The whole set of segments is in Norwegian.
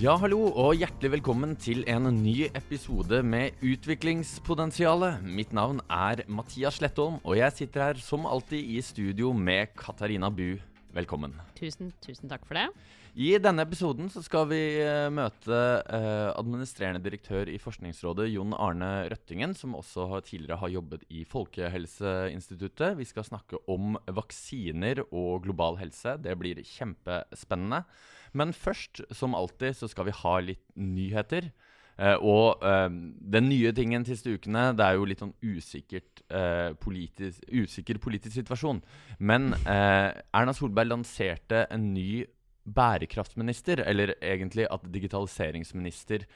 Ja, hallo, og hjertelig velkommen til en ny episode med Utviklingspotensialet. Mitt navn er Mathias Slettholm, og jeg sitter her som alltid i studio med Katarina Bu. Velkommen. Tusen, tusen takk for det. I denne episoden så skal vi eh, møte eh, administrerende direktør i Forskningsrådet, Jon Arne Røttingen, som også har, tidligere har jobbet i Folkehelseinstituttet. Vi skal snakke om vaksiner og global helse. Det blir kjempespennende. Men først, som alltid, så skal vi ha litt nyheter. Eh, og eh, den nye tingen siste ukene Det er jo litt sånn usikkert, eh, politisk, usikker politisk situasjon. Men Erna Solberg lanserte en ny bærekraftminister, eller egentlig at digitaliseringsminister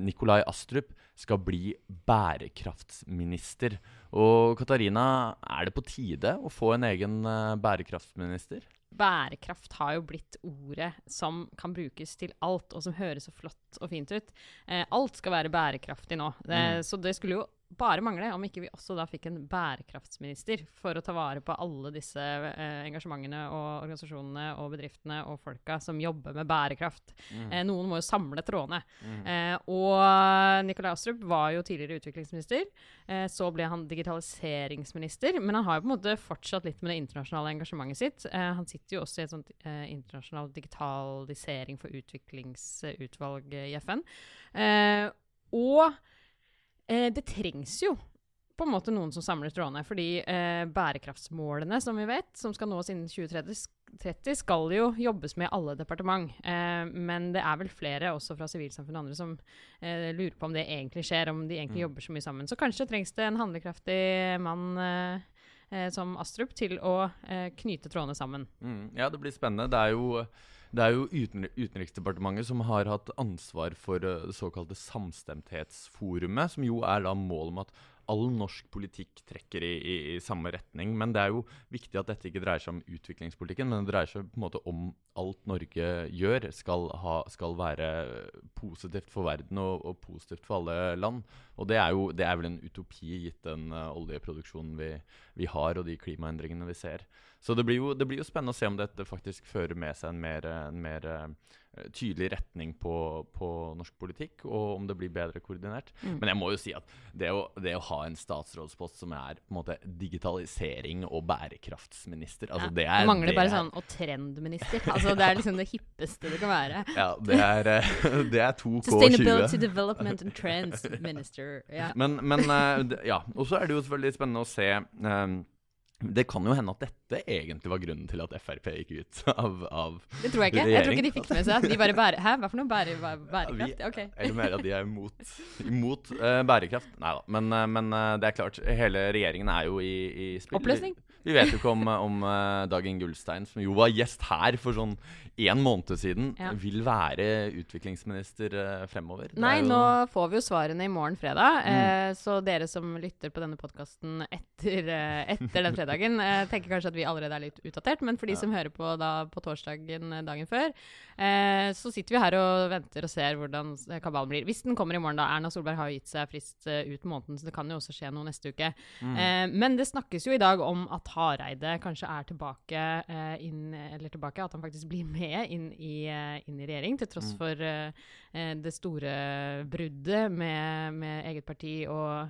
Nikolai Astrup skal bli bærekraftsminister. Og Katarina, er det på tide å få en egen bærekraftsminister? Bærekraft har jo blitt ordet som kan brukes til alt, og som høres så flott og fint ut. Eh, alt skal være bærekraftig nå. Det, Mm. Så det skulle jo bare mangle om ikke vi også da fikk en bærekraftsminister for å ta vare på alle disse eh, engasjementene og organisasjonene og bedriftene og folka som jobber med bærekraft. Mm. Eh, noen må jo samle trådene. Mm. Eh, og Nikolai Astrup var jo tidligere utviklingsminister. Eh, så ble han digitaliseringsminister. Men han har jo på en måte fortsatt litt med det internasjonale engasjementet sitt. Eh, han sitter jo også i et sånt eh, internasjonalt digitalisering for utviklingsutvalg i FN. Eh, og eh, det trengs jo på en måte noen som samler trådene. Fordi eh, bærekraftsmålene, som vi vet, som skal nås innen 2030, skal jo jobbes med alle departement. Eh, men det er vel flere, også fra sivilsamfunnet og andre, som eh, lurer på om det egentlig skjer, om de egentlig Mm. jobber så mye sammen. Så kanskje trengs det en handlekraftig mann eh, eh, som Astrup til å eh, knyte trådene sammen. Mm, ja, det blir spennende. Det er jo, det er jo uten, Utenriksdepartementet som har hatt ansvar for eh, det såkalte Samstemthetsforumet, som jo er da målet om at all norsk politikk trekker i, i, i samme retning. Men det er jo viktig at dette ikke dreier seg om utviklingspolitikken, men det dreier seg på en måte om alt Norge gjør, skal, ha, skal være positivt for verden og, og positivt for alle land. Og det er jo det er vel en utopi gitt den uh, oljeproduksjonen vi, vi har, og de klimaendringene vi ser. Så det blir, jo, det blir jo spennende å se om dette faktisk fører med seg en mer, en mer eh, tydelig retning på, på norsk politikk, og om det blir bedre koordinert. Mm. Men jeg må jo si at det å, det å ha en statsrådspost som er på en måte digitalisering og bærekraftsminister altså Ja, det er, Mangler det bare er- sånn og trendminister. Altså, det er liksom det hippeste det kan være. Ja, det er, eh, det er 2K20. Sustainability Development and Trends Minister. Ja. Men, men eh, ja. Og så er det jo selvfølgelig spennende å se eh, Det kan jo hende at dette egentlig var grunnen til at Frp gikk ut av, av Det tror jeg ikke. Jeg tror ikke de fikk det med seg. De bare bære, Hæ, hva for noe bære, bæ- bærekraft? Ok. Eller mer at de er imot, imot uh, bærekraft. Nei da. Men, eh, men uh, det er klart, hele regjeringen er jo i, i spill. Oppløsning. Vi, vet jo ikke om, om uh, Dag Inge Ulstein, som jo var gjest her for sånn en måned siden, Ja. vil være utviklingsminister uh, fremover. Nei, jo- nå får vi jo svarene i morgen fredag. Mm. Uh, så dere som lytter på denne podkasten etter, eh, etter den fredagen, eh, tenker kanskje at vi allerede er litt utdatert. Men for de Ja. som hører på da på torsdagen eh, dagen før, eh, så sitter vi her og venter og ser hvordan kabalen blir. Hvis den kommer i morgen, da. Erna Solberg har jo gitt seg frist eh, ut måneden, så det kan jo også skje noe neste uke. Mm. Eh, men det snakkes jo i dag om at Hareide kanskje er tilbake eh, inn Eller tilbake, at han faktisk blir med inn i, eh, inn i regjering, til tross Mm. for eh, det store bruddet med, med eget parti og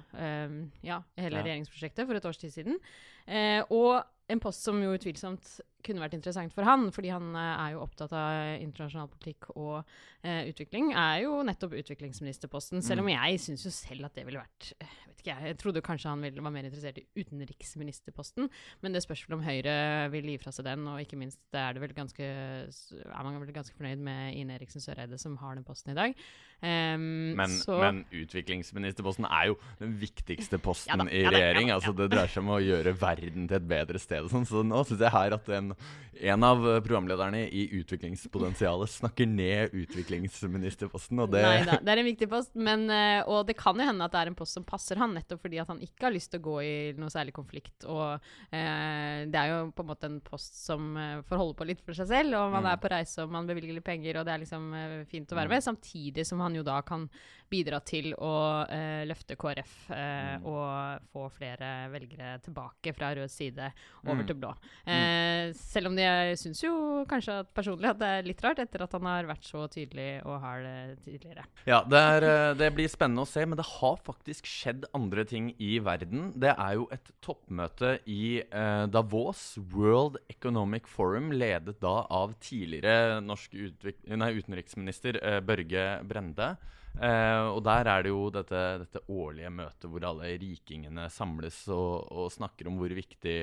ja, hele Ja. regjeringsprosjektet for et års tid siden. Eh, og en post som jo utvilsomt kunne vært interessant for han, fordi han eh, er jo opptatt av internasjonal politikk og eh, utvikling, er jo nettopp utviklingsministerposten. Selv om Mm. jeg syns jo selv at det ville vært vet ikke jeg, jeg trodde kanskje han ville, var mer interessert i utenriksministerposten, men det spørs vel om Høyre vil gi fra seg den, og ikke minst er det vel ganske er man vel ganske fornøyd med Ine Eriksen Søreide, som har den posten i dag. Um, Men, så, men utviklingsministerposten er jo den viktigste posten Ja da, i ja da, ja regjering. da, altså. Det dreier seg om å gjøre verden til et bedre sted. og sånn. Så nå syns jeg her at en, en av eh, programlederne i Utviklingspotensialet snakker ned utviklingsministerposten. Og det Nei da, det er en viktig post, men, eh, og det kan jo hende at det er en post som passer han, nettopp fordi at han ikke har lyst til å gå i noe særlig konflikt. Og eh, det er jo på en måte en post som eh, får holde på litt for seg selv, og man Mm. er på reise og man bevilger litt penger, og det er liksom fint å være Mm. med, samtidig som han jo da kan bidra til å eh, løfte KrF eh, Mm. og få flere velgere tilbake fra rød side over Mm. til blå. Eh, selv om jeg syns jo kanskje at personlig at det er litt rart, etter at han har vært så tydelig og har det tidligere. Ja, det, er, eh, det blir spennende å se, men det har faktisk skjedd andre ting i verden. Det er jo et toppmøte i eh, Davos, World Economic Forum, ledet da av tidligere norsk utenriksminister eh, Børge Brende. Eh, og der er det jo dette, dette årlige møtet hvor alle rikingene samles og, og snakker om hvor viktig,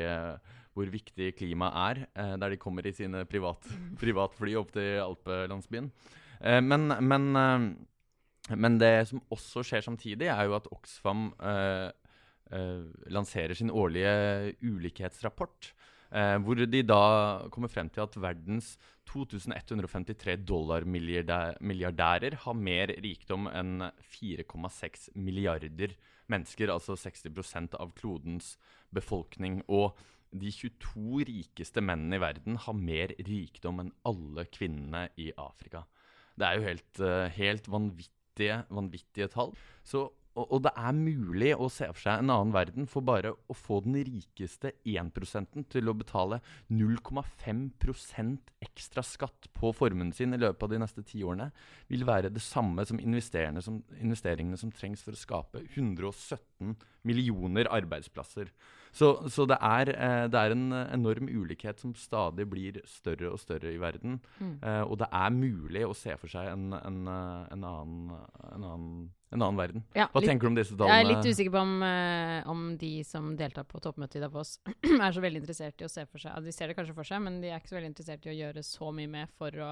hvor viktig klima er, eh, der de kommer i sine privat, privatfly opp til alpelandsbyen. Eh, men, men eh, men det som også skjer samtidig, er jo at Oxfam eh, eh, lanserer sin årlige ulikhetsrapport. Hvor de da kommer frem til at verdens 2153 dollarmilliardærer har mer rikdom enn 4,6 milliarder mennesker, altså 60% av klodens befolkning. Og de 22 rikeste mennene i verden har mer rikdom enn alle kvinnene i Afrika. Det er jo helt, eh, helt vanvittige, vanvittige tall. Så, og, og det er mulig å se for seg en annen verden for bare å få den rikeste 1% til å betale 0,5% ekstra skatt på formuen sin i løpet av de neste ti årene, vil være det samme som, som investeringene som trengs for å skape 117 millioner arbeidsplasser. Så, så det, er, eh, det, er, en enorm ulikhet som stadig blir større og større i verden. Mm. Eh, og det er mulig å se for seg en, en, eh, en, annen, en, annen, en annen verden. Ja, Hva litt- tenker du om disse Jeg er litt usikker på om, uh, om de som deltar på toppmøtet i Davos, er så veldig interessert i å se for seg De ser det kanskje for seg, men de er ikke så veldig interessert i å gjøre så mye med for å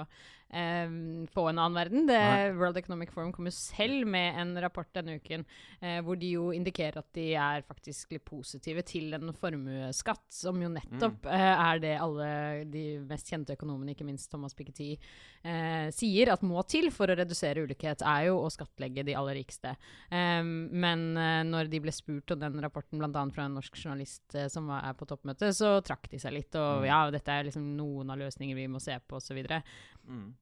eh, få en annen verden. Det, World Economic Forum kommer selv med en rapport denne uken eh, hvor de jo indikerer at de er faktisk litt positive til en formuesskatt, som jo nettopp Mm. eh, er det alle de mest kjente økonomene, ikke minst Thomas Piketty, eh, sier at må til for å redusere ulikhet, er jo å skattlegge de aller rikeste. Um, men når de ble spurt om den rapporten, bl.a. fra en norsk journalist som var, er på toppmøtet, så trakk de seg litt. Og Mm. ja, dette er liksom noen av løsninger vi må se på, osv. Mm.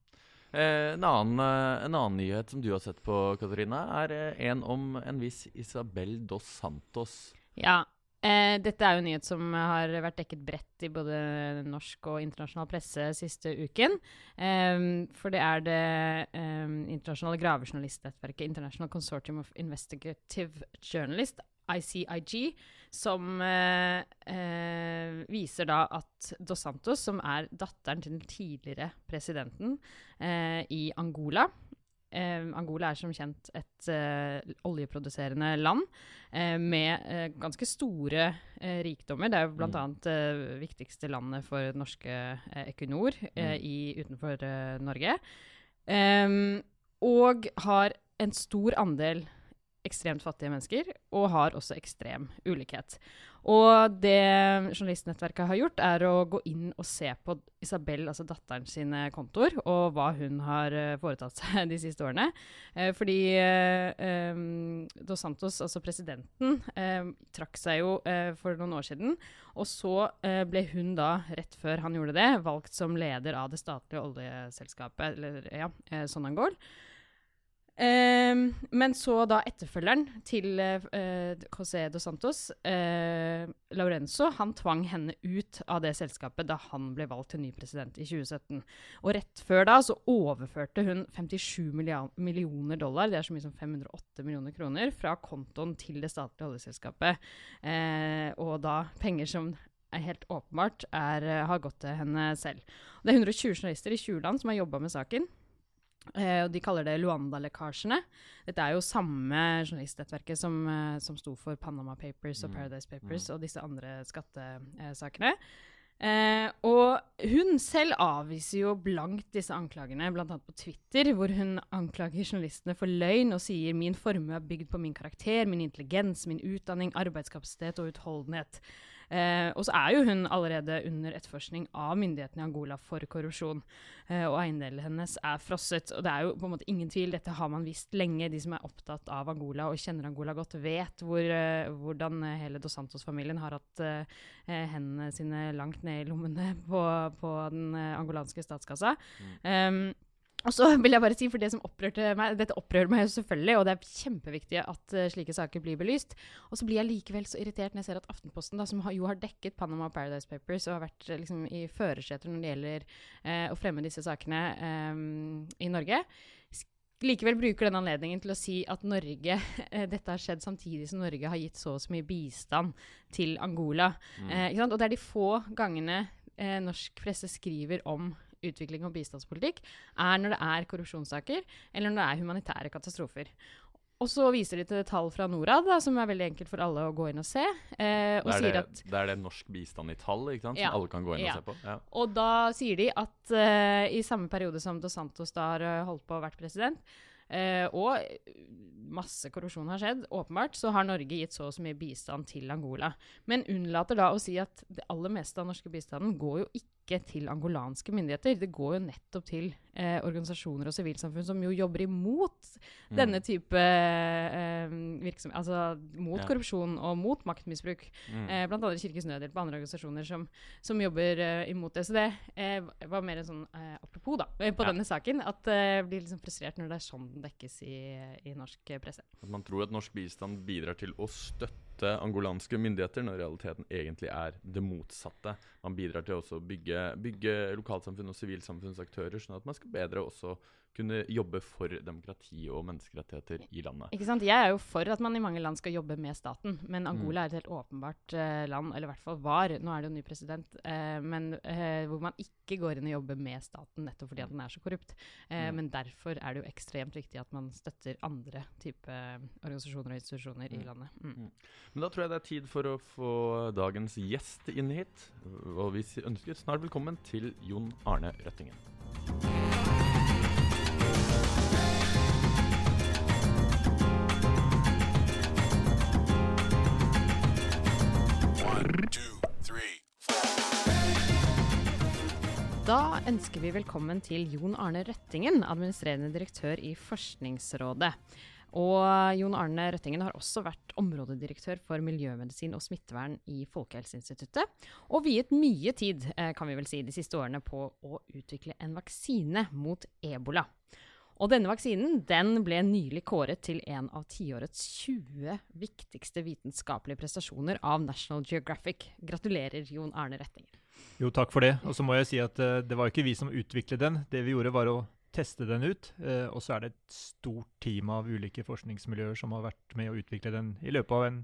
Eh, en, annen, eh, en annen nyhet som du har sett på, Katarina, er eh, en om en viss Isabel dos Santos. Ja. Eh, dette er jo en nyhet som har vært dekket bredt i både norsk og internasjonal presse siste uken. Eh, for det er det eh, internasjonale gravejournalistnettverket International Consortium of Investigative Journalists, ICIG, som eh, eh, viser da at Dos Santos, som er datteren til den tidligere presidenten eh, i Angola eh, Angola er som kjent et eh, oljeproduserende land eh, med ganske store rikdommer. Det er jo Mm. annet det viktigste landet for norske Equinor Mm. i, utenfor Norge. Em, og har en stor andel ekstremt fattige mennesker, og har også ekstrem ulikhet. Og det journalistnettverket har gjort, er å gå inn og se på Isabel, altså datteren sine kontoer, og hva hun har eh, foretatt seg de siste årene. Eh, fordi eh, em, Dos Santos, altså presidenten, eh, trakk seg jo eh, for noen år siden. Og så eh, ble hun da, rett før han gjorde det, valgt som leder av det statlige oljeselskapet, eller ja, Sonangol. Ehm, men så da etterfølgeren til eh, eh, José dos Santos, uh, Laurenzo, han tvang henne ut av det selskapet da han ble valgt til ny president i 2017. Og rett før da så overførte hun 57 millioner dollar, det er så mye som 508 millioner kroner, fra kontoen til det statlige oljeselskapet. Uh, og da penger som er helt åpenbart er, eh, har gått til henne selv. Det er 120 journalister i 20 land som har jobba med saken. Eh, og De kaller det Luanda-lekkasjene. Dette er jo samme journalistnettverket som, eh, som sto for Panama Papers og Mm. Paradise Papers og disse andre skattesakene. Eh, og hun selv avviser jo blankt disse anklagene, bl.a. på Twitter, hvor hun anklager journalistene for løgn og sier min formue er bygd på min karakter, min intelligens, min utdanning, arbeidskapasitet og utholdenhet. Eh, og så er jo hun allerede under etterforskning av myndighetene i Angola for korrupsjon. Eh, og eiendelene hennes er frosset. Og det er jo på en måte ingen tvil, dette har man visst lenge. De som er opptatt av Angola og kjenner Angola godt, vet hvor, eh, hvordan hele Dos Santos-familien har hatt eh, hendene sine langt ned i lommene på, på den eh, angolanske statskassa. Um, Og så vil jeg bare si, for det som opprørte meg, Dette opprører meg jo selvfølgelig, og det er kjempeviktig at uh, slike saker blir belyst. Og så blir jeg likevel så irritert når jeg ser at Aftenposten, da, som har, jo har dekket Panama Paradise Papers og har vært liksom, i førerseter når det gjelder uh, å fremme disse sakene um, i Norge, likevel bruker den anledningen til å si at Norge, dette har skjedd samtidig som Norge har gitt så og så mye bistand til Angola. Mm. og det er de få gangene norsk presse skriver om utvikling og bistandspolitikk, er når det er korrupsjonssaker, eller når det er humanitære katastrofer. Og så viser de til tall fra Norad, da, som er veldig enkelt for alle å gå inn og se. Eh, og det, er det, at, det, er det norsk bistand i tall ikke sant? som ja, alle kan gå inn ja. og se på? Ja. Og da sier de at eh, i samme periode som Dos Santos da har uh, holdt på å vært president, eh, og masse korrupsjon har skjedd, åpenbart, så har Norge gitt så og så mye bistand til Angola. Men unnlater da å si at det aller meste av norske bistanden går jo ikke ikke til angolanske myndigheter. Det går jo nettopp til eh, organisasjoner og sivilsamfunn som jo jobber imot mm. denne type eh, virksomhet. Altså mot ja. korrupsjon og mot maktmisbruk. Mm. Eh, blant annet Kirkens Nødhjelp og andre organisasjoner som, som jobber eh, imot det. Så det eh, var mer en sånn eh, apropos da, på ja. denne saken. At jeg blir liksom frustrert når det er sånn den dekkes i, i norsk presse. At man tror at norsk bistand bidrar til å støtte støtte angolanske myndigheter, når realiteten egentlig er det motsatte. Man bidrar til å bygge, bygge lokalsamfunn og sivilsamfunnsaktører, sånn at man skal bedre også kunne jobbe for demokrati og menneskerettigheter i landet. Ikke sant? Jeg er jo for at man i mange land skal jobbe med staten, men Angola mm. er et helt åpenbart uh, land, eller i hvert fall var, nå er det jo ny president, uh, men uh, hvor man ikke går inn og jobber med staten nettopp fordi at den er så korrupt. Mm. Men derfor er det jo ekstremt viktig at man støtter andre type organisasjoner og institusjoner mm. i landet. Mm. mm. Men da tror jeg det er tid for å få dagens gjest inn hit. Og vi ønsker snart velkommen til Jon Arne Røttingen. Da ønsker vi velkommen til Jon Arne Røttingen, administrerende direktør i Forskningsrådet. Og Jon Arne Røttingen har også vært områdedirektør for miljømedisin og smittevern i Folkehelseinstituttet, og viet mye tid, eh, kan vi vel si, de siste årene på å utvikle en vaksine mot ebola. Og denne vaksinen den ble nylig kåret til en av tiårets 20 viktigste vitenskapelige prestasjoner av National Geographic. Gratulerer, Jon Arne Røttingen. Jo, takk for det. Og så må jeg si at uh, det var ikke vi som utviklet den. Det vi gjorde, var å teste den ut. Uh, og så er det et stort team av ulike forskningsmiljøer som har vært med å utvikle den i løpet av en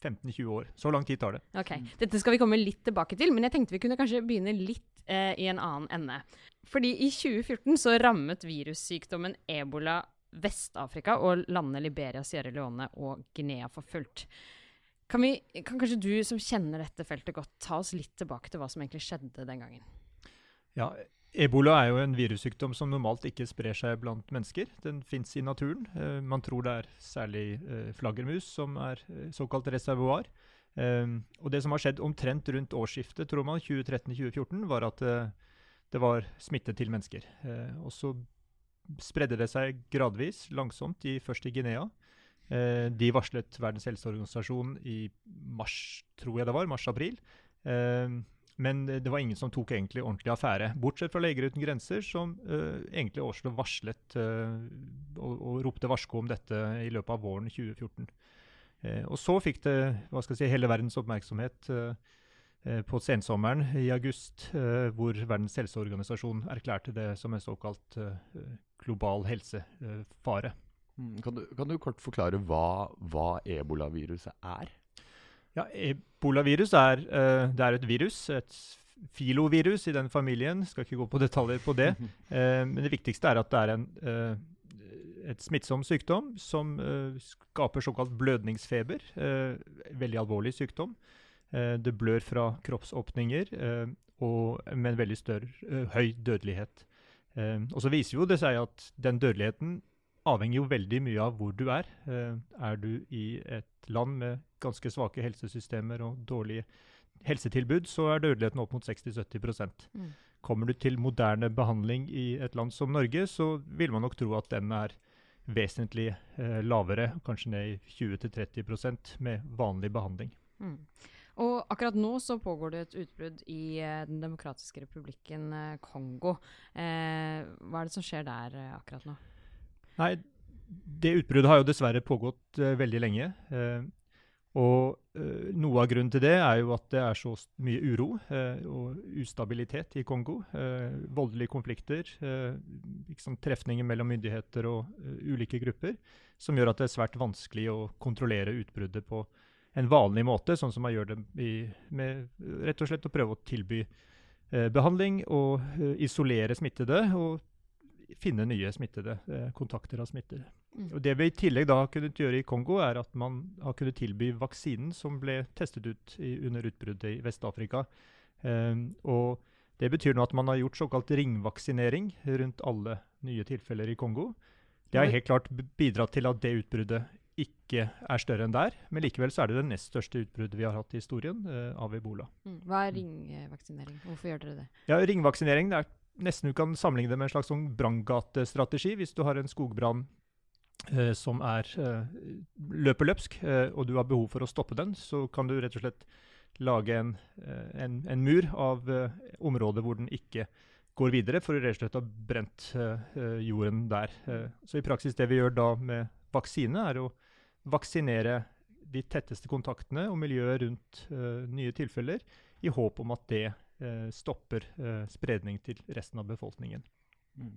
15-20 år. Så lang tid tar det. Ok, Dette skal vi komme litt tilbake til, men jeg tenkte vi kunne kanskje begynne litt uh, i en annen ende. Fordi i 2014 så rammet virussykdommen ebola Vest-Afrika og landene Liberia, Sierra Leone og Guinea for fullt. Kan, vi, kan, kanskje du som kjenner dette feltet godt, ta oss litt tilbake til hva som egentlig skjedde den gangen? Ja, Ebola er jo en virussykdom som normalt ikke sprer seg blant mennesker. Den fins i naturen. Uh, man tror det er særlig uh, flaggermus som er uh, såkalt reservoar. og det som har skjedd omtrent rundt årsskiftet, tror man, 2013-2014, var at det var smitte til mennesker. og så spredde det seg gradvis, langsomt, i, først i Guinea. Eh, de varslet Verdens helseorganisasjon i mars, tror jeg det var, mars-april. Eh, men det var ingen som tok egentlig ordentlig affære. Bortsett fra Leger uten grenser, som uh, egentlig Oslo varslet og, og, ropte varsko om dette i løpet av våren 2014. Uh, og så fikk det hva skal jeg si, hele verdens oppmerksomhet på sensommeren i august, hvor Verdens helseorganisasjon erklærte det som en såkalt global helsefare. Mm, kan du, kan du kort forklare hva, hva ebolaviruset er? Ja, Ebolavirus er, uh, det er et virus, et filovirus i den familien. Skal ikke gå på detaljer på det. uh, men det viktigste er at det er en, uh, et smittsom sykdom som skaper såkalt blødningsfeber. veldig alvorlig sykdom. det blør fra kroppsåpninger og med en veldig større, høy dødelighet. og så viser jo det seg at den dødeligheten avhenger jo veldig mye av hvor du er. Uh, er du i et land med ganske svake helsesystemer og dårlige helsetilbud, så er dødeligheten opp mot 60-70 mm. Kommer du til moderne behandling i et land som Norge, så vil man nok tro at den er vesentlig uh, lavere, kanskje ned i 20-30% med vanlig behandling. Mm. Og akkurat nå så pågår det et utbrudd i eh, Den demokratiske republikken eh, Kongo. Eh, hva er det som skjer der eh, akkurat nå? Nei, det utbruddet har jo dessverre pågått uh, veldig lenge. Uh, og eh, noe av grunnen til det er jo at det er så mye uro og ustabilitet i Kongo. voldelige konflikter, liksom trefninger mellom myndigheter og ulike grupper, som gjør at det er svært vanskelig å kontrollere utbruddet på en vanlig måte, sånn som man gjør det i, med rett og slett å prøve å tilby eh, behandling og isolere smittede. og finne nye smittede, eh, kontakter av smittede. Mm. Og Det vi i tillegg da har kunnet gjøre i Kongo, er at man har kunnet tilby vaksinen som ble testet ut i, under utbruddet i Vest-Afrika. Um, og Det betyr nå at man har gjort såkalt ringvaksinering rundt alle nye tilfeller i Kongo. Det har helt klart bidratt til at det utbruddet ikke er større enn der. Men likevel så er det det nest største utbruddet vi har hatt i historien uh, av ebola. Mm. Hva er ringvaksinering? Hvorfor gjør dere det? Ja, Ringvaksinering det er nesten du kan sammenligne det med en slags sånn branngatestrategi. Hvis du har en skogbrann eh, som er, eh, løper løpsk, eh, og du har behov for å stoppe den, så kan du rett og slett lage en, eh, en, en mur av området områder hvor den ikke går videre, for å rett og slett ha brent eh, eh, jorden der. Eh, så i praksis det vi gjør da med vaksine, er å vaksinere de tetteste kontaktene og miljøet rundt eh, nye tilfeller, i håp om at det eh, stopper eh, spredning til resten av befolkningen. Mm.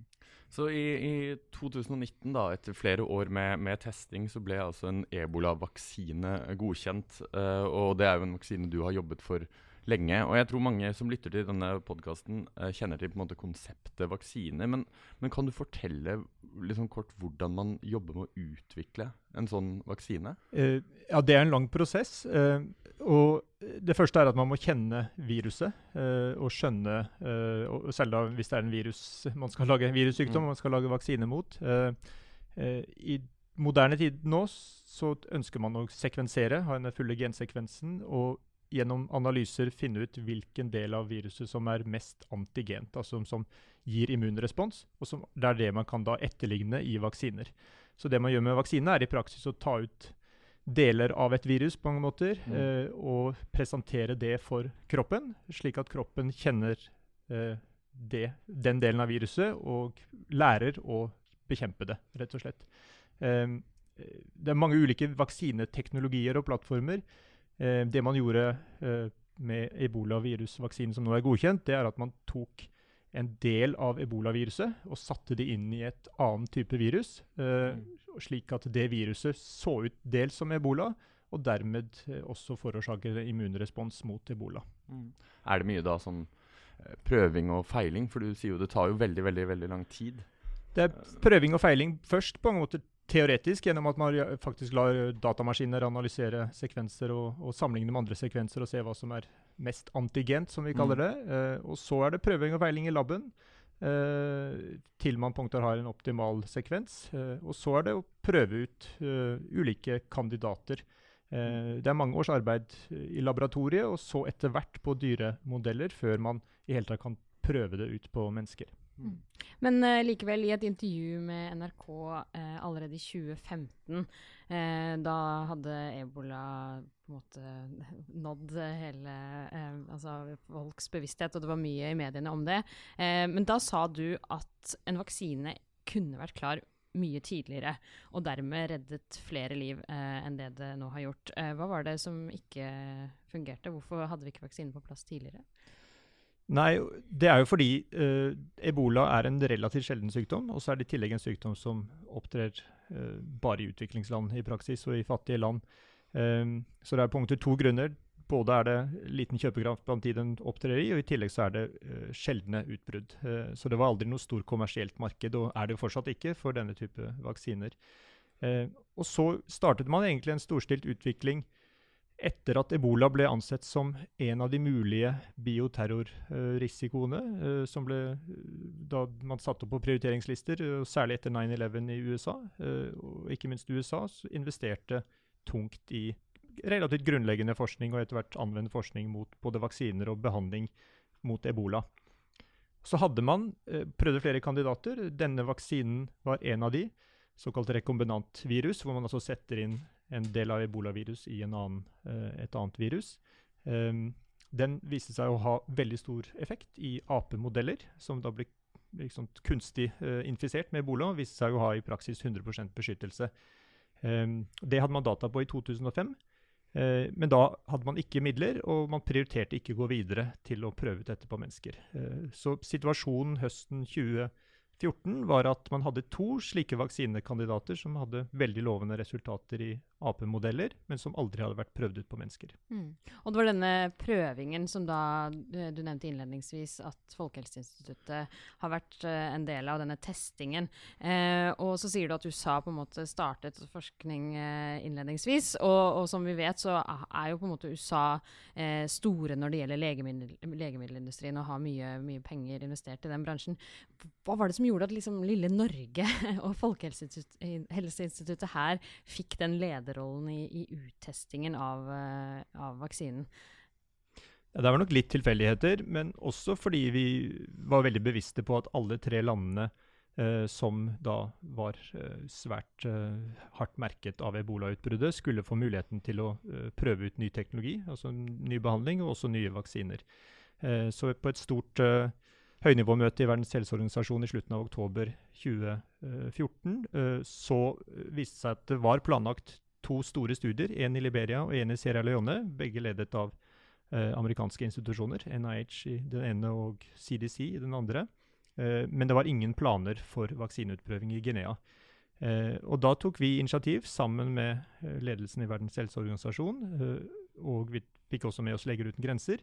Så i, i 2019, da, etter flere år med, med testing, så ble altså en ebolavaksine godkjent. eh, og det er jo en vaksine du har jobbet for lenge. Og jeg tror mange som lytter til denne podkasten, kjenner til på en måte konseptet vaksine. Men, men kan du fortelle liksom kort hvordan man jobber med å utvikle en sånn vaksine? Eh, ja, det er en lang prosess. eh, og det første er at man må kjenne viruset eh, og skjønne eh, og Selv da hvis det er en virus man skal lage en virussykdom Mm. man skal lage vaksine mot. eh, eh, I moderne tid nå så ønsker man å sekvensere, ha den fulle gensekvensen, og gjennom analyser finne ut hvilken del av viruset som er mest antigent, altså som, som gir immunrespons. og som, Det er det man kan da etterligne i vaksiner. Så det man gjør med vaksine, er i praksis å ta ut deler av et virus på mange måter, Mm. eh, og presentere det for kroppen, slik at kroppen kjenner eh, det, den delen av viruset og lærer å bekjempe det, rett og slett. Eh, det er mange ulike vaksineteknologier og plattformer. Eh, det man gjorde eh, med ebolavirusvaksinen som nå er godkjent, det er at man tok en del av ebolaviruset og satte det inn i et annen type virus, eh, slik at det viruset så ut dels som ebola, og dermed eh, også forårsaker immunrespons mot ebola. Er det mye da sånn eh, prøving og feiling? For du sier jo det tar jo veldig, veldig, veldig lang tid. Det er prøving og feiling først på en måte teoretisk, gjennom at man faktisk lar datamaskiner analysere sekvenser og, og sammenligne med andre sekvenser og se hva som er mest antigent, som vi kaller Mm. det. Eh, og så er det prøving og feiling i laben. Uh, til man har en optimal sekvens. Uh, og så er det å prøve ut ulike kandidater. Det er mange års arbeid i laboratoriet, og så etter hvert på dyremodeller, før man i hele tatt kan prøve det ut på mennesker. Men uh, likevel, i et intervju med NRK uh, allerede i 2015, uh, da hadde ebola på en måte nådd hele eh, altså folks bevissthet, og det var mye i mediene om det. Eh, men da sa du at en vaksine kunne vært klar mye tidligere, og dermed reddet flere liv eh, enn det det nå har gjort. Eh, hva var det som ikke fungerte? Hvorfor hadde vi ikke vaksine på plass tidligere? Nei, det er jo fordi uh, ebola er en relativt sjelden sykdom, og så er det i tillegg en sykdom som opptrer uh, bare i utviklingsland i praksis, og i fattige land. Um, så det er på en måte to grunner. Både er det liten kjøpekraft blant de den opptrer i, og i tillegg så er det uh, sjeldne utbrudd. Så det var aldri noe stort kommersielt marked, og er det jo fortsatt ikke for denne type vaksiner. Og så startet man egentlig en storstilt utvikling etter at ebola ble ansett som en av de mulige bioterrorrisikoene eh, som ble eh, da man satte opp på prioriteringslister, særlig etter 9-11 i USA. eh, og ikke minst USA så investerte tungt i relativt grunnleggende forskning og etter hvert anvendt forskning mot både vaksiner og behandling mot ebola. Så hadde man prøvde prøvd flere kandidater. Denne vaksinen var en av de, såkalt rekombinant virus, hvor man altså setter inn en del av ebolavirus i en annen, eh, et annet virus. Um, den viste seg å ha veldig stor effekt i apemodeller, som da ble liksom, kunstig uh, infisert med ebola. og Viste seg å ha i praksis 100 beskyttelse. Um, det hadde man data på i 2005. Uh, men da hadde man ikke midler, og man prioriterte ikke å gå videre til å prøve ut dette på mennesker. Så situasjonen høsten 2014 var at man hadde to slike vaksinekandidater som hadde veldig lovende resultater i apemodeller, men som aldri hadde vært prøvd ut på mennesker. Mm. Og det var denne prøvingen som da du nevnte innledningsvis at Folkehelseinstituttet har vært uh, en del av denne testingen. Eh, og så sier du at USA på en måte startet forskning uh, innledningsvis, og, og, som vi vet så er jo på en måte USA store når det gjelder legemiddel, legemiddelindustrien og har mye, mye penger investert i den bransjen. Hva var det som gjorde at liksom lille Norge og Folkehelseinstituttet her fikk den lederrollen i, i uttestingen av, uh, av vaksinen? Ja, det var nok litt tilfeldigheter, men også fordi vi var veldig bevisste på at alle tre landene eh, som da var eh, svært eh, hardt merket av ebolautbruddet, skulle få muligheten til å eh, prøve ut ny teknologi, altså ny behandling, og også nye vaksiner. Eh, så på et stort høynivåmøte i Verdens helseorganisasjon i slutten av oktober 2014, eh, så viste det seg at det var planlagt to store studier, én i Liberia og én i Sierra Leone, begge ledet av eh, amerikanske institusjoner, NIH i den ene og CDC i den andre. Eh, men det var ingen planer for vaksineutprøving i Guinea. Eh, og da tok vi initiativ sammen med eh, ledelsen i Verdens helseorganisasjon, eh, og vi fikk også med oss Leger uten grenser,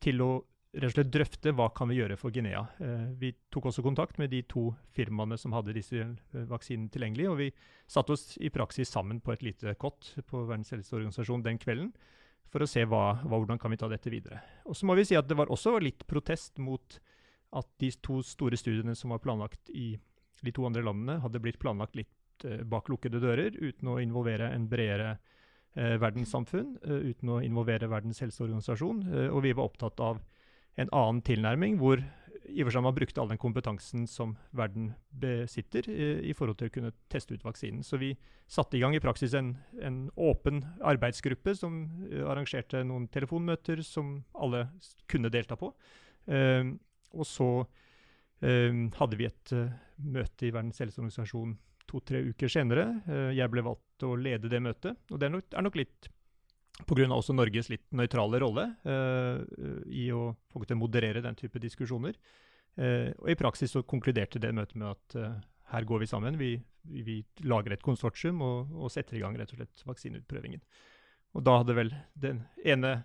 til å rett og slett drøfte hva kan vi gjøre for Guinea. Eh, vi tok også kontakt med de to firmaene som hadde disse eh, vaksinene tilgjengelig, og vi satte oss i praksis sammen på et lite kott på Verdens helseorganisasjon den kvelden for å se hva, hva, hvordan kan vi ta dette videre. Og så må vi si at Det var også litt protest mot at de to store studiene som var planlagt i de to andre landene, hadde blitt planlagt litt eh, bak lukkede dører, uten å involvere en bredere eh, verdenssamfunn, uten å involvere Verdens helseorganisasjon. Og vi var opptatt av en annen tilnærming, hvor Iversam har brukte all den kompetansen som verden besitter eh, i forhold til å kunne teste ut vaksinen. Så vi satte i gang i praksis en, en åpen arbeidsgruppe som uh, arrangerte noen telefonmøter som alle kunne delta på. Uh, og så uh, hadde vi et møte i Verdens helseorganisasjon to-tre uker senere. jeg ble valgt til å lede det møtet. Og det er nok, er nok litt Pga. også Norges litt nøytrale rolle uh, i å moderere den type diskusjoner. Uh, og I praksis så konkluderte det møtet med at uh, her går vi sammen. Vi, vi, lager et konsortium og, og, setter i gang rett og slett vaksineutprøvingen. Og da hadde vel den ene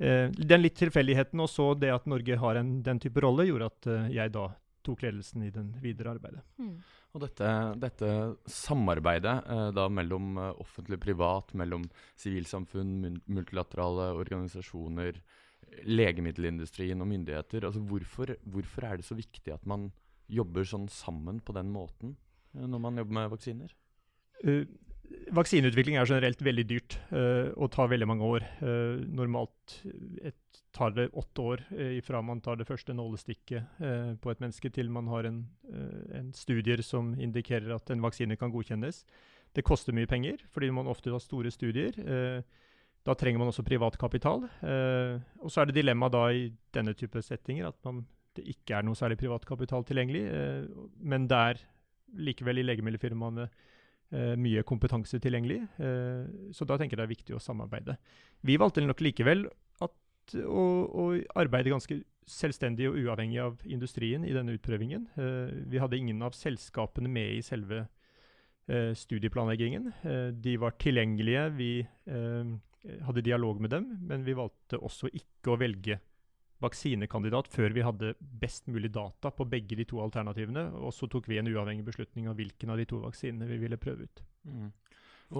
Den litt tilfeldigheten og så det at Norge har en, den type rolle, gjorde at jeg da tok ledelsen i den videre arbeidet. Mm. Og dette, dette samarbeidet eh, da mellom eh, offentlig og privat, mellom sivilsamfunn, multilaterale organisasjoner, legemiddelindustrien og myndigheter, altså hvorfor, hvorfor, er det så viktig at man jobber sånn sammen på den måten eh, når man jobber med vaksiner? Uh, vaksineutvikling er generelt veldig dyrt uh, og tar veldig mange år. Uh, normalt et, tar det åtte år uh, ifra man tar det første nålestikket på et menneske, til man har en, en, studier som indikerer at en vaksine kan godkjennes. Det koster mye penger, fordi man ofte har store studier. da trenger man også privat kapital. og så er det dilemmaet da i denne type settinger at man, det ikke er noe særlig privat kapital tilgjengelig, men det er likevel i legemiddelfirmaene eh, mye kompetanse tilgjengelig. Eh, så da tenker jeg det er viktig å samarbeide. Vi valgte nok likevel at, å, å, arbeide ganske selvstendig og uavhengig av industrien i denne utprøvingen. Eh, vi hadde ingen av selskapene med i selve eh, studieplanleggingen. Eh, de var tilgjengelige, vi eh, hadde dialog med dem, men vi valgte også ikke å velge vaksinekandidat før vi hadde best mulig data på begge de to alternativene. Og så tok vi en uavhengig beslutning av hvilken av de to vaksinene vi ville prøve ut. Mm.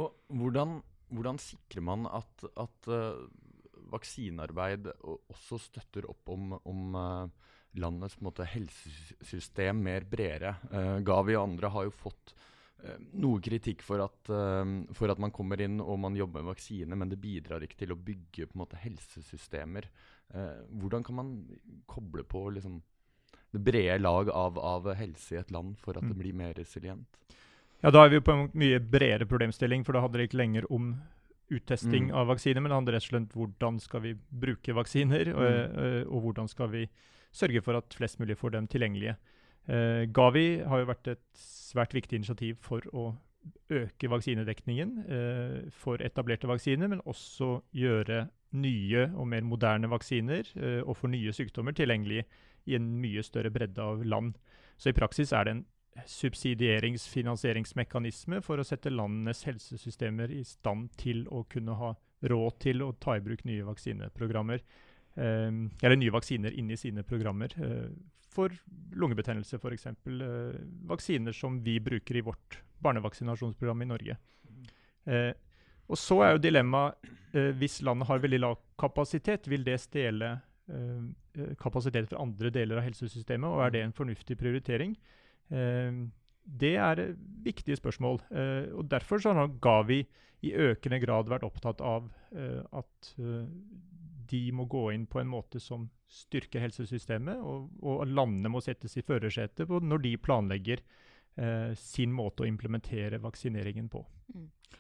Og hvordan, hvordan, sikrer man at, at uh, vaksinearbeid også støtter opp om, om uh, landets måte, helsesystem mer bredere? Uh, Gavi og andre har jo fått noe kritikk for at, for at, man kommer inn og man jobber med vaksine, men det bidrar ikke til å bygge på en måte, helsesystemer. Eh, hvordan kan man koble på liksom, det brede lag av, av, helse i et land for at det mm. blir mer resilient? Ja, Da er vi på en mye bredere problemstilling, for da handler det ikke lenger om uttesting Mm. av vaksiner, men det handler rett og slett om hvordan skal vi bruke vaksiner, og, og, eh, og hvordan skal vi sørge for at flest mulig får dem tilgjengelige. Eh, Gavi har jo vært et svært viktig initiativ for å øke vaksinedekningen eh, for etablerte vaksiner, men også gjøre nye og mer moderne vaksiner uh, og for nye sykdommer tilgjengelige i en mye større bredde av land. Så i praksis er det en subsidierings-finansieringsmekanisme for å sette landenes helsesystemer i stand til å kunne ha råd til å ta i bruk nye vaksineprogrammer. Eh, eller nye vaksiner inn i sine programmer. Uh, for lungebetennelse, f.eks. Eh, vaksiner som vi bruker i vårt barnevaksinasjonsprogram i Norge. Eh, og så er jo dilemmaet eh, hvis landet har veldig lav kapasitet, vil det stjele eh, eh, kapasitet fra andre deler av helsesystemet, og er det en fornuftig prioritering? Eh, det er viktige spørsmål. Eh, og Derfor så har Gavi i økende grad vært opptatt av eh, at de må gå inn på en måte som styrker helsesystemet, og, og landene må settes i førersetet når de planlegger sin måte å implementere vaksineringen på.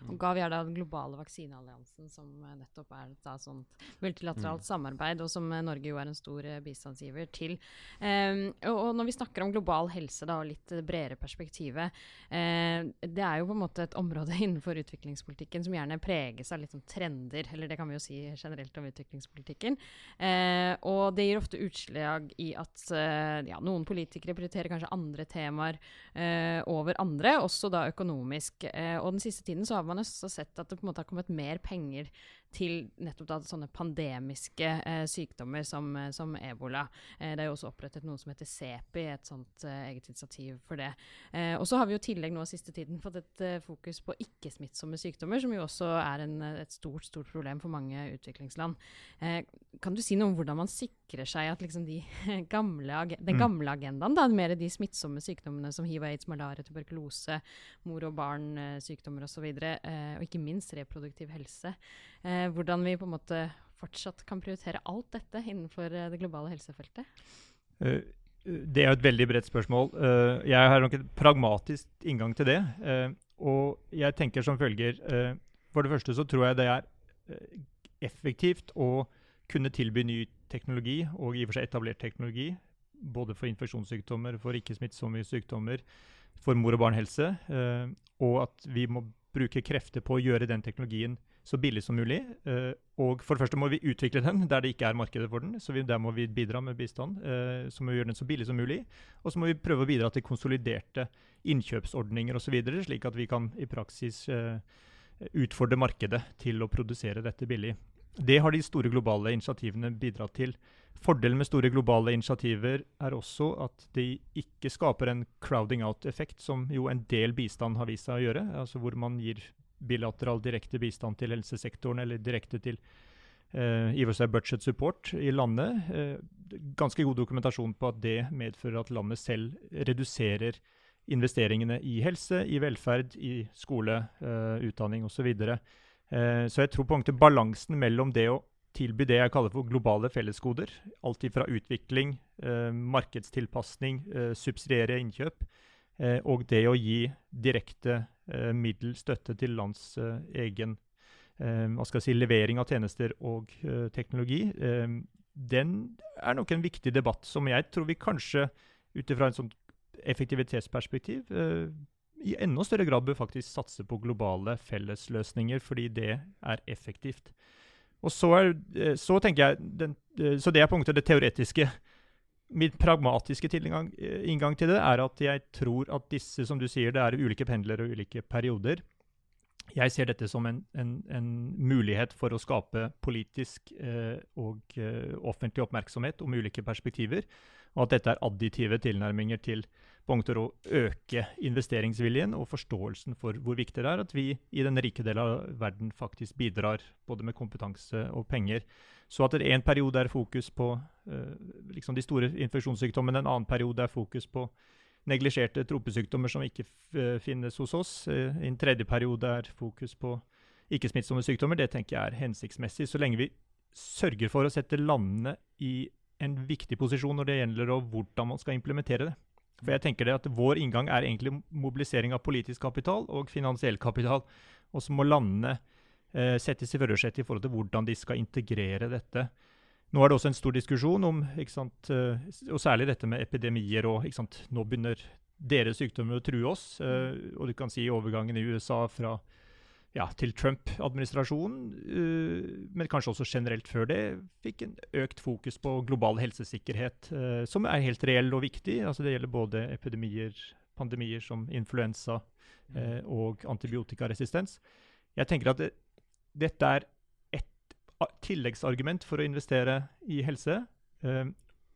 Og Gavi er da den globale vaksinealliansen, som eh, nettopp er et sånt multilateralt Mm. samarbeid, og som eh, Norge jo er en stor eh, bistandsgiver til. Um, og, og når vi snakker om global helse da, og litt bredere perspektivet, uh, det er jo på en måte et område innenfor utviklingspolitikken som gjerne preges av litt sånn trender, eller det kan vi jo si generelt om utviklingspolitikken. Uh, og det gir ofte utslag i at uh, ja, noen politikere prioriterer kanskje andre temaer over andre, også da økonomisk. Og den siste tiden så har man sett at det på en måte har kommet mer penger til nettopp da sånne pandemiske eh, sykdommer som, eh, som ebola. Eh, det er jo også opprettet noe som heter CEPI, et sånt eh, eget initiativ for det. Eh, og så har vi jo tillegg nå siste tiden fått et fokus på ikke-smittsomme sykdommer, som jo også er en, et stort, stort problem for mange utviklingsland. Eh, kan du si noe om hvordan man sikrer seg at liksom de gamle, den Mm. gamle agendaen, da, mer de smittsomme sykdommene som hiv, aids, malaria, tuberkulose, mor- og barn-sykdommer osv., eh, og ikke minst reproduktiv helse, hvordan vi på en måte fortsatt kan prioritere alt dette innenfor eh, det globale helsefeltet? Eh, det er jo et veldig bredt spørsmål. Eh, jeg har nok en pragmatisk inngang til det. eh, og jeg tenker som følger eh, For det første så tror jeg det er eh, effektivt å kunne tilby ny teknologi, og i og for seg etablert teknologi, både for infeksjonssykdommer, for ikke-smittsomme sykdommer, for mor- og barnhelse, eh, og at vi må bruke krefter på å gjøre den teknologien så billig som mulig. Eh, og for det første må vi utvikle den der det ikke er markedet for den. så vi, Der må vi bidra med bistand. Eh, så må vi gjøre den så billig som mulig. Og så må vi prøve å bidra til konsoliderte innkjøpsordninger osv., slik at vi kan i praksis eh, utfordre markedet til å produsere dette billig. Det har de store globale initiativene bidratt til. Fordelen med store globale initiativer er også at de ikke skaper en crowding out-effekt, som jo en del bistand har vist seg å gjøre. altså Hvor man gir bilateral direkte bistand til helsesektoren eller direkte til uh, i for seg budget support i landet. Uh, ganske god dokumentasjon på at det medfører at landet selv reduserer investeringene i helse, i velferd, i skole, uh, utdanning osv. Så, eh, så jeg tror på en balansen mellom det å tilby det jeg kaller for globale fellesgoder, alt fra utvikling, uh, markedstilpasning, uh, subsidiere innkjøp, eh, og det å gi direkte eh, middelstøtte til lands eh, egen eh, hva skal jeg si, levering av tjenester og eh, teknologi, eh, den er nok en viktig debatt som jeg tror vi kanskje, ut ifra en sånn effektivitetsperspektiv, i enda større grad bør faktisk satse på globale fellesløsninger, fordi det er effektivt. Og så, er, så tenker jeg, den, så det er på en det teoretiske. Min pragmatiske tilgang, eh, inngang til det er at jeg tror at disse, som du sier, det er ulike pendler og ulike perioder. Jeg ser dette som en, en, en mulighet for å skape politisk eh, og eh, offentlig oppmerksomhet om ulike perspektiver, og at dette er additive tilnærminger til punkter å øke investeringsviljen og forståelsen for hvor viktig det er at vi i den rike delen av verden faktisk bidrar både med kompetanse og penger. Så at det en periode er fokus på eh, liksom de store infeksjonssykdommene, en annen periode er fokus på neglisjerte tropesykdommer som ikke f finnes hos oss. Eh, en tredje periode er fokus på ikke-smittsomme sykdommer. Det tenker jeg er hensiktsmessig, så lenge vi sørger for å sette landene i en viktig posisjon når det gjelder hvordan man skal implementere det. For jeg tenker det at Vår inngang er egentlig mobilisering av politisk kapital og finansiell kapital. Og så må landene eh, settes i førersetet i forhold til hvordan de skal integrere dette. Nå er det også en stor diskusjon om, sant, eh, og særlig dette med epidemier. og sant, Nå begynner deres sykdommer å true oss. Eh, og du kan si overgangen i USA fra ja, til Trump-administrasjonen, uh, men kanskje også generelt før det, fikk en økt fokus på global helsesikkerhet, uh, som er helt reell og viktig. Altså det gjelder både epidemier, pandemier som influensa uh, og antibiotikaresistens. Jeg tenker at det, dette er et tilleggsargument for å investere i helse, eh,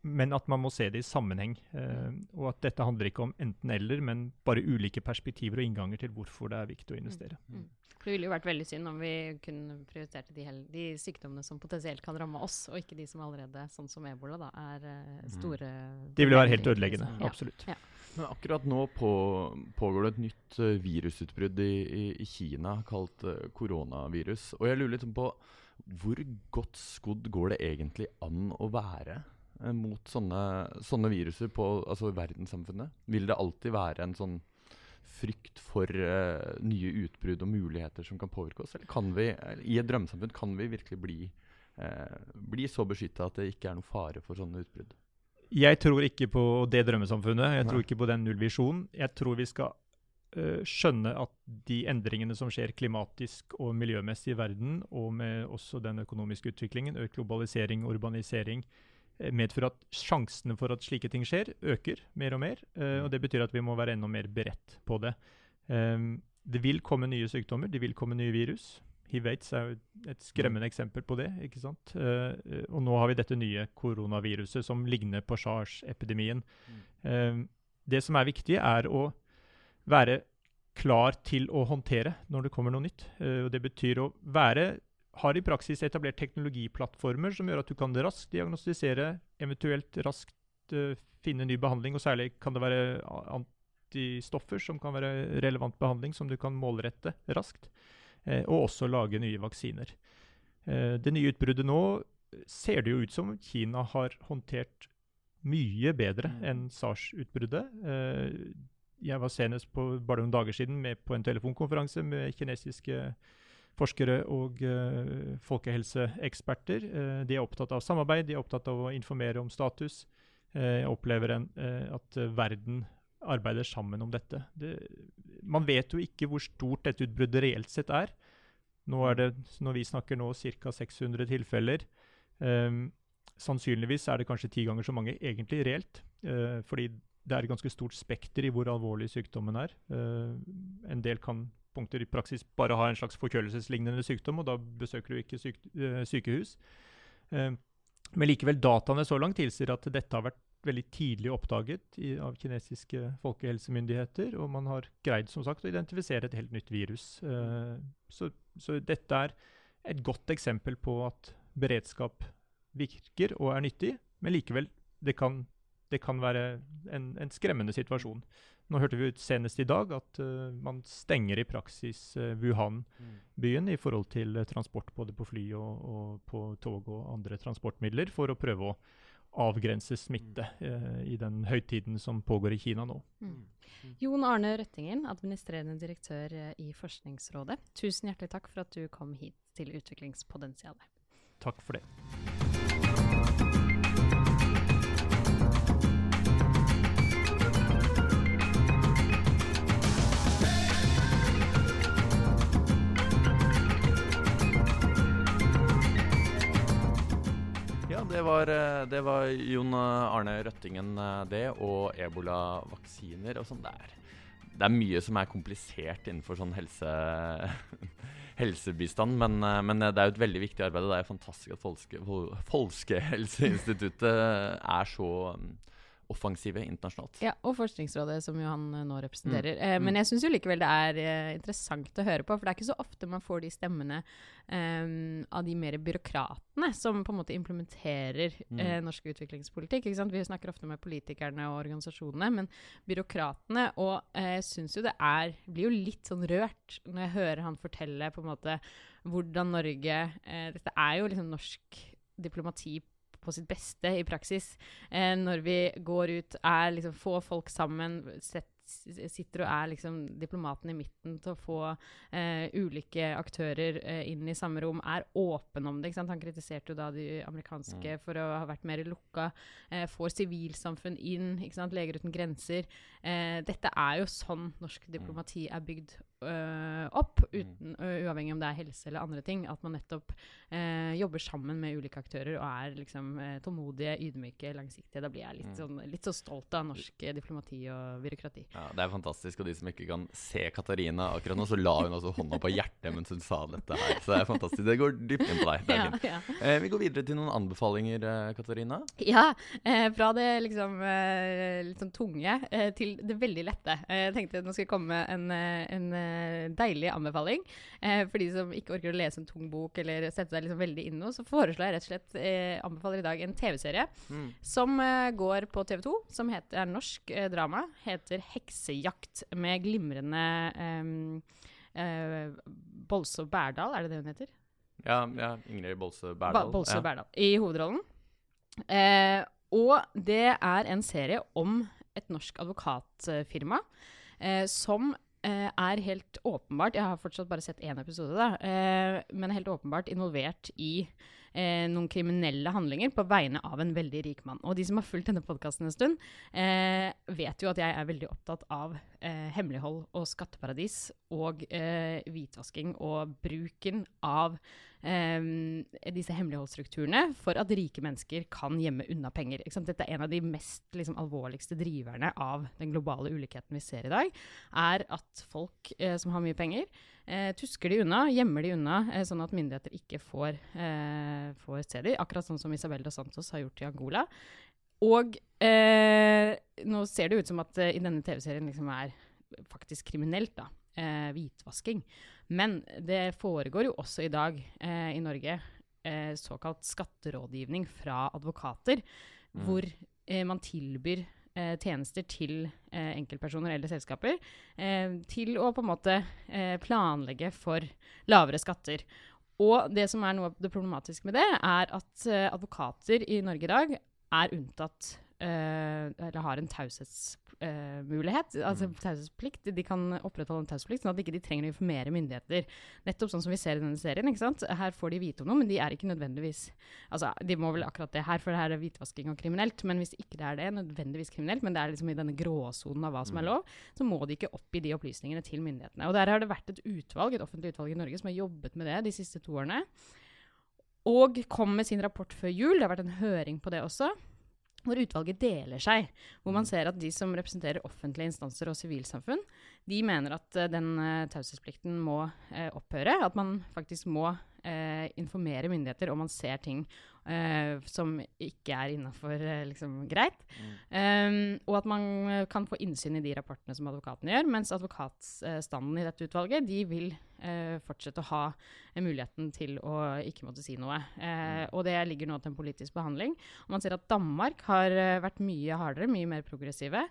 men at man må se det i sammenheng. Eh, og at dette handler ikke om enten-eller, men bare ulike perspektiver og innganger til hvorfor det er viktig å investere. Mm. Mm. Det ville jo vært veldig synd om vi kunne prioriterte de, de, sykdommene som potensielt kan ramme oss, og ikke de som allerede, sånn som ebola, da, er uh, store De ville være helt ødeleggende. Liksom. Absolutt. Ja. Men akkurat nå på, pågår det et nytt uh, virusutbrudd i, i, i, Kina kalt uh, koronavirus. Og jeg lurer litt på hvor godt skodd går det egentlig an å være eh, mot sånne, sånne viruser på altså verdenssamfunnet? Vil det alltid være en sånn frykt for uh, nye utbrudd og muligheter som kan påvirke oss? Eller kan vi, i et drømmesamfunn, kan vi virkelig bli, uh, bli så beskytta at det ikke er noen fare for sånne utbrudd? Jeg tror ikke på det drømmesamfunnet. Jeg Nei. tror ikke på den nullvisjonen. Jeg tror vi skal Eh, skjønne at de endringene som skjer klimatisk og miljømessig i verden, og med også den økonomiske utviklingen, økt globalisering urbanisering, eh, medfører at sjansene for at slike ting skjer, øker mer og mer. Uh, og Det betyr at vi må være enda mer beredt på det. Um, det vil komme nye sykdommer, det vil komme nye virus. Hiv-aids er jo et skremmende eksempel på det. ikke sant? Uh, og nå har vi dette nye koronaviruset som ligner på SARS-epidemien. Mm. Det som er viktig, er å være klar til å håndtere når det kommer noe nytt. Og det betyr å være har i praksis etablert teknologiplattformer som gjør at du kan raskt diagnostisere, eventuelt raskt uh, finne ny behandling. Og særlig kan det være antistoffer som kan være relevant behandling, som du kan målrette raskt. Uh, og også lage nye vaksiner. det nye utbruddet nå ser det jo ut som Kina har håndtert mye bedre mm. enn SARS-utbruddet. Jeg var senest på bare noen dager siden med på en telefonkonferanse med kinesiske forskere og uh, folkehelseeksperter. Uh, de er opptatt av samarbeid, de er opptatt av å informere om status. Uh, jeg opplever en, at verden arbeider sammen om dette. Det, man vet jo ikke hvor stort dette utbruddet reelt sett er. Nå er det, når vi snakker nå, ca. 600 tilfeller. Um, sannsynligvis er det kanskje ti ganger så mange egentlig reelt. fordi det er et ganske stort spekter i hvor alvorlig sykdommen er. En del kan punkter i praksis bare har en slags forkjølelseslignende sykdom, og da besøker du ikke syk uh, sykehus. Uh, men likevel, dataene så langt tilsier at dette har vært veldig tidlig oppdaget i, av kinesiske folkehelsemyndigheter, og man har greid som sagt å identifisere et helt nytt virus. Så, så, dette er et godt eksempel på at beredskap virker og er nyttig, men likevel, det kan det kan være en, en, skremmende situasjon. Nå hørte vi ut senest i dag at uh, man stenger i praksis uh, Wuhan-byen mm. i forhold til uh, transport både på fly og, og, på tog og andre transportmidler, for å prøve å avgrense smitte mm. i den høytiden som pågår i Kina nå. Mm. mm. Jon Arne Røttingen, administrerende direktør i Forskningsrådet. Tusen hjertelig takk for at du kom hit til Utviklingspotensialet. Takk for det. Det var, eh, det var Jon Arne Røttingen, eh, det, og ebolavaksiner og sånn. Det, det, er mye som er komplisert innenfor sånn helse, helsebistand, men, eh, men, det er jo et veldig viktig arbeid. Og det er fantastisk at Folkehelseinstituttet er så offensive internasjonalt. Ja, og Forskningsrådet, som jo han eh, nå representerer. Mm. Eh, men mm. jeg syns jo likevel det er eh, interessant å høre på, for det er ikke så ofte man får de stemmene eh, av de mer byråkratene som på en måte implementerer mm. Eh, norsk utviklingspolitikk. Vi snakker ofte med politikerne og organisasjonene, men byråkratene Og jeg eh, syns jo det er Blir jo litt sånn rørt når jeg hører han fortelle på en måte hvordan Norge eh, Dette er jo liksom norsk diplomati på sitt beste i praksis. Eh, når vi går ut, er liksom få folk sammen, sett sitter og er liksom diplomaten i midten til å få eh, ulike aktører eh, inn i samme rom, er åpen om det. Ikke sant? Han kritiserte jo da de amerikanske for å ha vært mer lukka. Eh, får sivilsamfunn inn, ikke sant? Leger uten grenser. Eh, dette er jo sånn norsk diplomati er bygd øh, opp, uten, øh, uavhengig om det er helse eller andre ting. At man nettopp eh, jobber sammen med ulike aktører og er liksom eh, tålmodige, ydmyke, langsiktige. Da blir jeg litt, Mm. sånn, litt så stolt av norsk diplomati og byråkrati. Ja, Det er fantastisk. Og de som ikke kan se Katarina akkurat nå, så la hun altså hånda på hjertet mens hun sa dette her. Så det er fantastisk. Det går dypt inn på deg. Det er Ja, fint. ja. Eh, vi går videre til noen anbefalinger, Katarina. Ja, eh, fra det liksom litt sånn tunge til det veldig lette. Eh, jeg tenkte nå skal jeg komme med en, en eh, deilig anbefaling. Eh, for de som ikke orker å lese en tung bok eller sette seg liksom veldig inn i noe, så foreslår jeg rett og slett eh, anbefaler i dag en TV-serie som eh, går på TV 2, som heter, er norsk eh, drama. Heter 'Heksejakt' med glimrende eh, eh, Bolse Bærdal, er det det hun heter? Ja, ja Ingrid Bolse Ba Berdal. Bolse ja. Bærdal i hovedrollen. Eh, og det er en serie om et norsk advokatfirma eh, som er helt åpenbart Jeg har fortsatt bare sett én episode, da, eh, men helt åpenbart involvert i eh, noen kriminelle handlinger på vegne av en veldig rik mann. Og de som har fulgt denne podkasten en stund, eh, vet jo at jeg er veldig opptatt av eh, hemmelighold og skatteparadis og eh, hvitvasking og bruken av em, disse hemmeligholdsstrukturene for at rike mennesker kan gjemme unna penger. Dette er en av de mest liksom, alvorligste driverne av den globale ulikheten vi ser i dag. Er at folk eh, som har mye penger, eh, tusker de unna, gjemmer de unna, eh, sånn at myndigheter ikke får, eh, får se de. Akkurat sånn som Isabel dos Santos har gjort i Angola. Og eh, nå ser det ut som at eh, i denne TV-serien liksom er faktisk kriminelt, da. Eh, hvitvasking. Men det foregår jo også i dag eh, i Norge eh, såkalt skatterådgivning fra advokater, Mm. hvor man tilbyr eh, tjenester til eh, enkeltpersoner eller selskaper eh, til å på en måte eh, planlegge for lavere skatter. Og det som er noe av det problematiske med det, er at eh, advokater i Norge i dag er unntatt Eller har en taushetsmulighet, altså Mm. taushetsplikt. De kan opprettholde en taushetsplikt, sånn at de ikke trenger å informere myndigheter. Nettopp sånn som vi ser i denne serien. ikke sant? Her får de vite om noe, men de er ikke nødvendigvis Altså, de må vel akkurat det her, for det her er hvitvasking og kriminelt. Men hvis ikke det er det, nødvendigvis kriminelt, men det er liksom i denne gråsonen av hva som er Mm. lov, så må de ikke oppgi de opplysningene til myndighetene. Og der har det vært et utvalg, et offentlig utvalg i Norge som har jobbet med det de siste to årene. Og kom med sin rapport før jul. Det har vært en høring på det også. Hvor utvalget deler seg. Hvor man ser at de som representerer offentlige instanser og sivilsamfunn, de mener at eh, den uh, taushetsplikten må uh, opphøre. At man faktisk må informere myndigheter om man ser ting eh, som ikke er innafor liksom, greit. Mm. Um, og at man eh, kan få innsyn i de rapportene som advokatene gjør. Mens advokatstanden i dette utvalget de vil eh, fortsette å ha eh, muligheten til å ikke måtte si noe. Eh, og det ligger nå til en politisk behandling. Og man ser at Danmark har eh, vært mye hardere, mye mer progressive.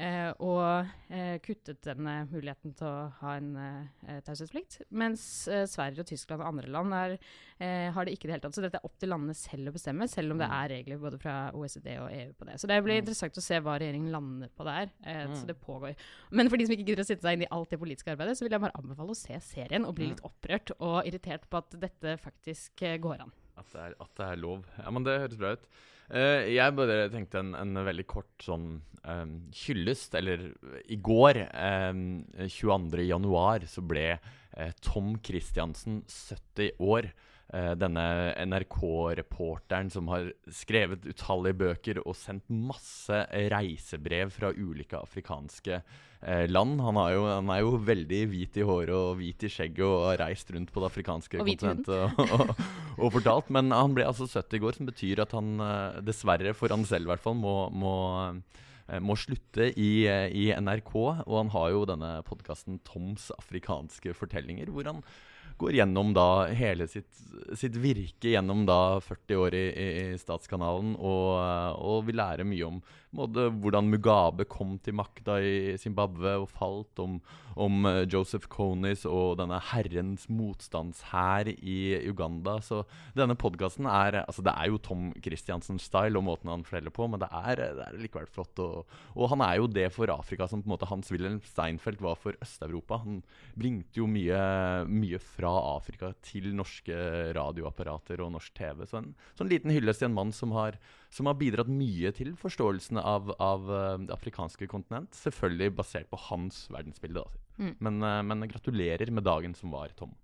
eh, og eh, kuttet denne muligheten til å ha en eh, taushetsplikt. Mens eh, Sverige og Tyskland og andre land er, eh, har det ikke i det hele tatt. Så dette er opp til landene selv å bestemme, selv om det Mm. er regler både fra OECD og EU på det. Så det blir Mm. interessant å se hva regjeringen lander på der. Eh, Mm. Så det pågår. Men for de som ikke gidder å sitte seg inn i alt det politiske arbeidet, så vil jeg bare anbefale å se serien og bli Mm. litt opprørt og irritert på at dette faktisk eh, går an. At det, er, at det er lov. Ja, men det høres bra ut. Uh, jeg bare tenkte en, en veldig kort sånn um, hyllest. Eller i går, um, 22. januar, så ble uh, Tom Christiansen 70 år. Eh, denne NRK-reporteren som har skrevet utallige bøker og sendt masse reisebrev fra ulike afrikanske eh, land. Han, har jo, han er jo veldig hvit i håret og hvit i skjegget og har reist rundt på det afrikanske Og kontinentet og, og, og fortalt. Men han ble altså 70 i går, som betyr at han eh, dessverre, for han selv i hvert fall, må, må må slutte i, i NRK, og han har jo denne podkasten Toms afrikanske fortellinger, hvor han går gjennom da hele sitt, sitt virke gjennom da 40 år i, i, Statskanalen, og, og vi lærer mye om både hvordan Mugabe kom til makta i Zimbabwe og falt, om, om eh, Joseph Conis og denne herrens motstandshær i Uganda. Så denne podkasten er Altså, det er jo Tom Christiansens style og måten han forteller på, men det er, det er likevel flott. Og, og, han er jo det for Afrika som på en måte Hans Wilhelm Steinfeld var for Øst-Europa. Han bringte jo mye, mye, fra Afrika til norske radioapparater og norsk TV. Så en sånn liten hyllest til en mann som har, som har bidratt mye til forståelsen av, av eh, det afrikanske kontinent. Selvfølgelig basert på hans verdensbilde. Mm. Men, uh, men, gratulerer med dagen som var, Tom.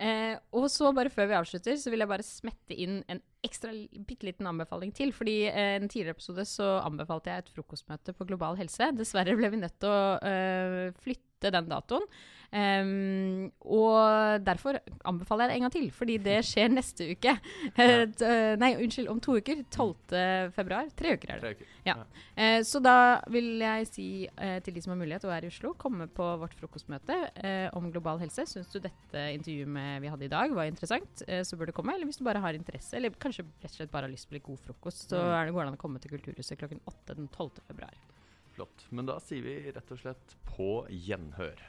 Eh, og så, bare før vi avslutter, så vil jeg bare smette inn en ekstra bitte liten anbefaling til. Fordi eh, en tidligere episode så anbefalte jeg et frokostmøte på Global helse. Dessverre ble vi nødt til å eh, flytte den datoen. Um, og derfor anbefaler jeg det en gang til, fordi det skjer neste uke. Ja. nei, unnskyld, om to uker. 12. februar. Tre uker er det. Uker. Ja. Uh, så da vil jeg si uh, til de som har mulighet og er i Oslo, komme på vårt frokostmøte om global helse. Syns du dette intervjuet med, vi hadde i dag var interessant, så bør du komme. Eller hvis du bare har interesse, eller kanskje rett og slett bare har lyst på litt god frokost, så mm. er det går an å komme til Kulturhuset klokken åtte den 12. februar. Flott. Men da sier vi rett og slett på gjenhør.